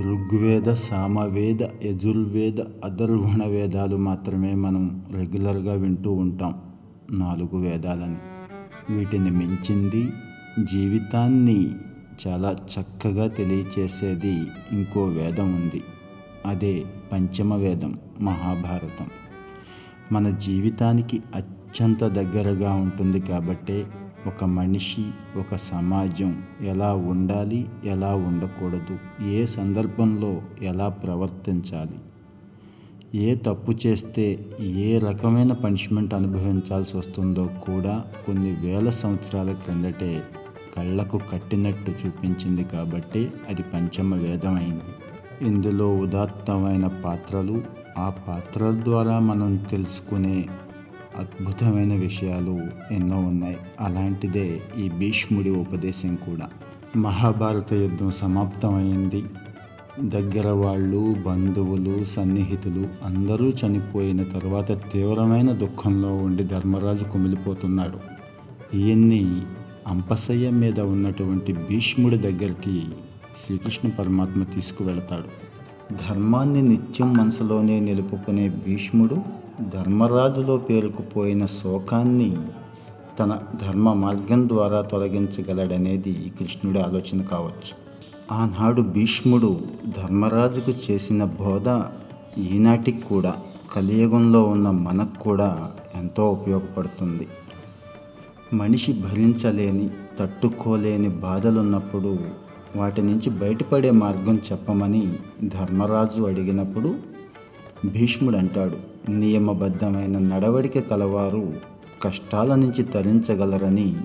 ఋగ్వేద సామవేద యజుర్వేద అధర్వణ వేదాలు మాత్రమే మనం రెగ్యులర్గా వింటూ ఉంటాం. నాలుగు వేదాలని. వీటిని మించింది జీవితాన్ని చాలా చక్కగా తెలియచేసేది ఇంకో వేదం ఉంది. అదే పంచమ వేదం మహాభారతం. మన జీవితానికి అత్యంత దగ్గరగా ఉంటుంది కాబట్టే ఒక మనిషి ఒక సమాజం ఎలా ఉండాలి ఎలా ఉండకూడదు ఏ సందర్భంలో ఎలా ప్రవర్తించాలి ఏ తప్పు చేస్తే ఏ రకమైన పనిష్మెంట్ అనుభవించాల్సి వస్తుందో కూడా కొన్ని వేల సంవత్సరాల క్రిందటే కళ్ళకు కట్టినట్టు చూపించింది కాబట్టి అది పంచమ వేదం అయింది. ఇందులో ఉదాత్తమైన పాత్రలు ఆ పాత్రల ద్వారా మనం తెలుసుకునే అద్భుతమైన విషయాలు ఎన్నో ఉన్నాయి. అలాంటిదే ఈ భీష్ముడి ఉపదేశం కూడా. మహాభారత యుద్ధం సమాప్తమైంది. దగ్గర వాళ్ళు బంధువులు సన్నిహితులు అందరూ చనిపోయిన తర్వాత తీవ్రమైన దుఃఖంలో ఉండి ధర్మరాజు కుమిలిపోతున్నాడు. ఈయన్ని అంపశయ్య మీద ఉన్నటువంటి భీష్ముడి దగ్గరికి శ్రీకృష్ణ పరమాత్మ తీసుకువెళతాడు. ధర్మాన్ని నిత్యం మనసులోనే నిలుపుకునే భీష్ముడు ధర్మరాజులో పేరుకుపోయిన శోకాన్ని తన ధర్మ మార్గం ద్వారా తొలగించగలడనేది కృష్ణుడి ఆలోచన కావచ్చు. ఆనాడు భీష్ముడు ధర్మరాజుకు చేసిన బోధ ఈనాటికి కూడా కలియుగంలో ఉన్న మనకు కూడా ఎంతో ఉపయోగపడుతుంది. మనిషి భరించలేని తట్టుకోలేని బాధలున్నప్పుడు వాటి నుంచి బయటపడే మార్గం చెప్పమని ధర్మరాజు అడిగినప్పుడు భీష్ముడు అంటాడు. నియమబద్ధమైన నడవడిక కలవారు కష్టాల నుంచి తరించగలరని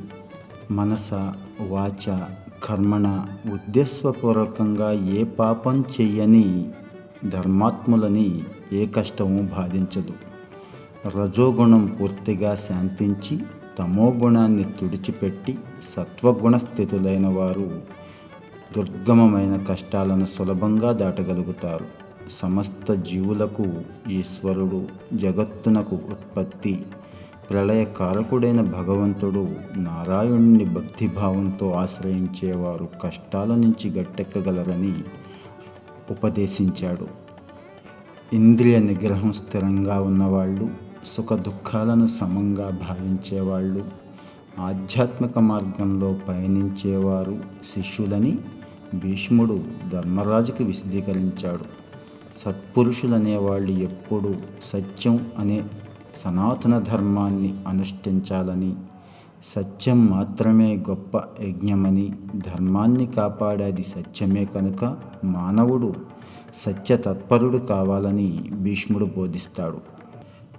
మనస వాచ కర్మణ ఉద్దేశపూర్వకంగా ఏ పాపం చెయ్యని ధర్మాత్ములని ఏ కష్టము బాధించదు. రజోగుణం పూర్తిగా శాంతించి తమో గుణాన్ని తుడిచిపెట్టి సత్వగుణ స్థితులైన వారు దుర్గమమైన కష్టాలను సులభంగా దాటగలుగుతారు. సమస్త జీవులకు ఈశ్వరుడు జగత్తునకు ఉత్పత్తి. ప్రళయకారకుడైన భగవంతుడు నారాయణుని భక్తిభావంతో ఆశ్రయించేవారు కష్టాల నుంచి గట్టెక్కగలరని ఉపదేశించాడు. ఇంద్రియ నిగ్రహం స్థిరంగా ఉన్నవాళ్ళు సుఖ దుఃఖాలను సమంగా భావించేవాళ్ళు ఆధ్యాత్మిక మార్గంలో పయనించేవారు శిష్యులని భీష్ముడు ధర్మరాజుకి విశదీకరించాడు. సత్పురుషులనేవాళ్ళు ఎప్పుడూ సత్యం అనే సనాతన ధర్మాన్ని అనుష్ఠించాలని సత్యం మాత్రమే గొప్ప యజ్ఞమని ధర్మాన్ని కాపాడేది సత్యమే కనుక మానవుడు సత్య తత్పరుడు కావాలని భీష్ముడు బోధిస్తాడు.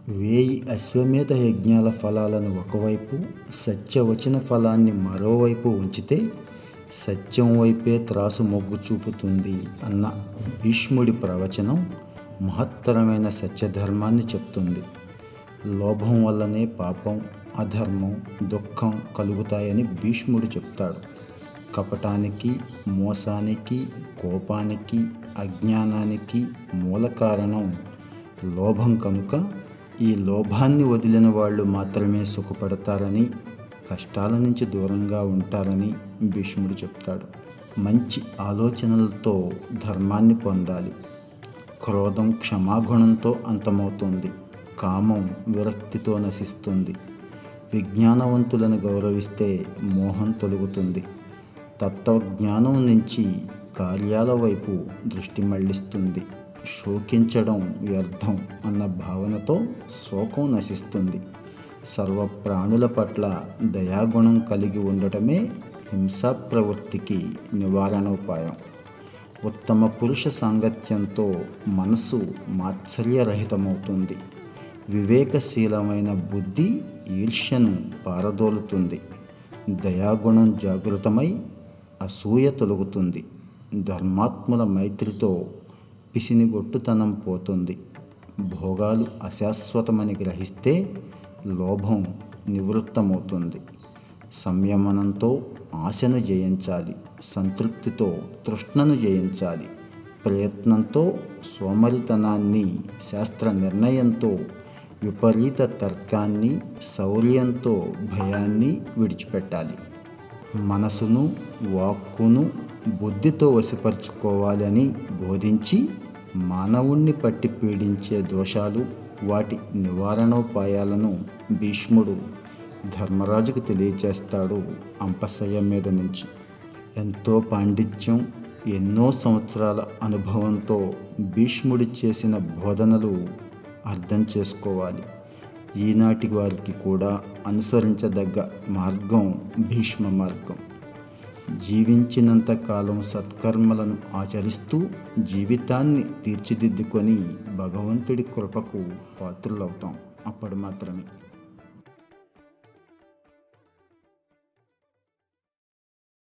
వేయి అశ్వమేధ యజ్ఞాల ఫలాలను ఒకవైపు సత్యవచన ఫలాన్ని మరోవైపు ఉంచితే సత్యం వైపే త్రాసు మొగ్గు చూపుతుంది అన్న భీష్ముడి ప్రవచనం మహత్తరమైన సత్యధర్మాన్ని చెప్తుంది. లోభం వల్లనే పాపం అధర్మం దుఃఖం కలుగుతాయని భీష్ముడు చెప్తాడు. కపటానికి మోసానికి కోపానికి అజ్ఞానానికి మూల కారణం లోభం కనుక ఈ లోభాన్ని వదిలిన వాళ్ళు మాత్రమే సుఖపడతారని కష్టాల నుంచి దూరంగా ఉంటారని భీష్ముడు చెప్తాడు. మంచి ఆలోచనలతో ధర్మాన్ని పొందాలి. క్రోధం క్షమాగుణంతో అంతమవుతుంది. కామం విరక్తితో నశిస్తుంది. విజ్ఞానవంతులను గౌరవిస్తే మోహం తొలుగుతుంది. తత్వజ్ఞానం నుంచి కార్యాల వైపు దృష్టి మళ్ళిస్తుంది శోకించడం వ్యర్థం అన్న భావనతో శోకం నశిస్తుంది. సర్వ ప్రాణుల పట్ల దయాగుణం కలిగి ఉండటమే హింసా ప్రవృత్తికి నివారణోపాయం. ఉత్తమ పురుష సాంగత్యంతో మనసు మాత్సర్యరహితమవుతుంది. వివేకశీలమైన బుద్ధి ఈర్ష్యను పారదోలుతుంది. దయాగుణం జాగృతమై అసూయ తొలగుతుంది. ధర్మాత్ముల మైత్రితో పిసినిగొట్టుతనం పోతుంది. భోగాలు అశాశ్వతమని గ్రహిస్తే లోభం నివృత్తమవుతుంది. సంయమనంతో ఆశను జయించాలి సంతృప్తితో తృష్ణను జయించాలి ప్రయత్నంతో సోమరితనాన్ని శాస్త్ర నిర్ణయంతో విపరీత తర్కాన్ని శౌర్యంతో భయాన్ని విడిచిపెట్టాలి. మనసును వాక్కును బుద్ధితో వశపరుచుకోవాలని బోధించి మానవుణ్ణి పట్టి పీడించే దోషాలు వాటి నివారణోపాయాలను భీష్ముడు ధర్మరాజుకు తెలియచేస్తాడు అంపశయ్య మీద నుంచి. ఎంతో పాండిత్యం ఎన్నో సంవత్సరాల అనుభవంతో భీష్ముడు చేసిన బోధనలు అర్థం చేసుకోవాలి. ఈనాటి వారికి కూడా అనుసరించదగ్గ మార్గం భీష్మ మార్గం. జీవించినంత కాలం సత్కర్మలను ఆచరిస్తూ జీవితాన్ని తీర్చిదిద్దుకొని భగవంతుడి కృపకు పాత్రులవుతాం. అప్పుడు మాత్రమే.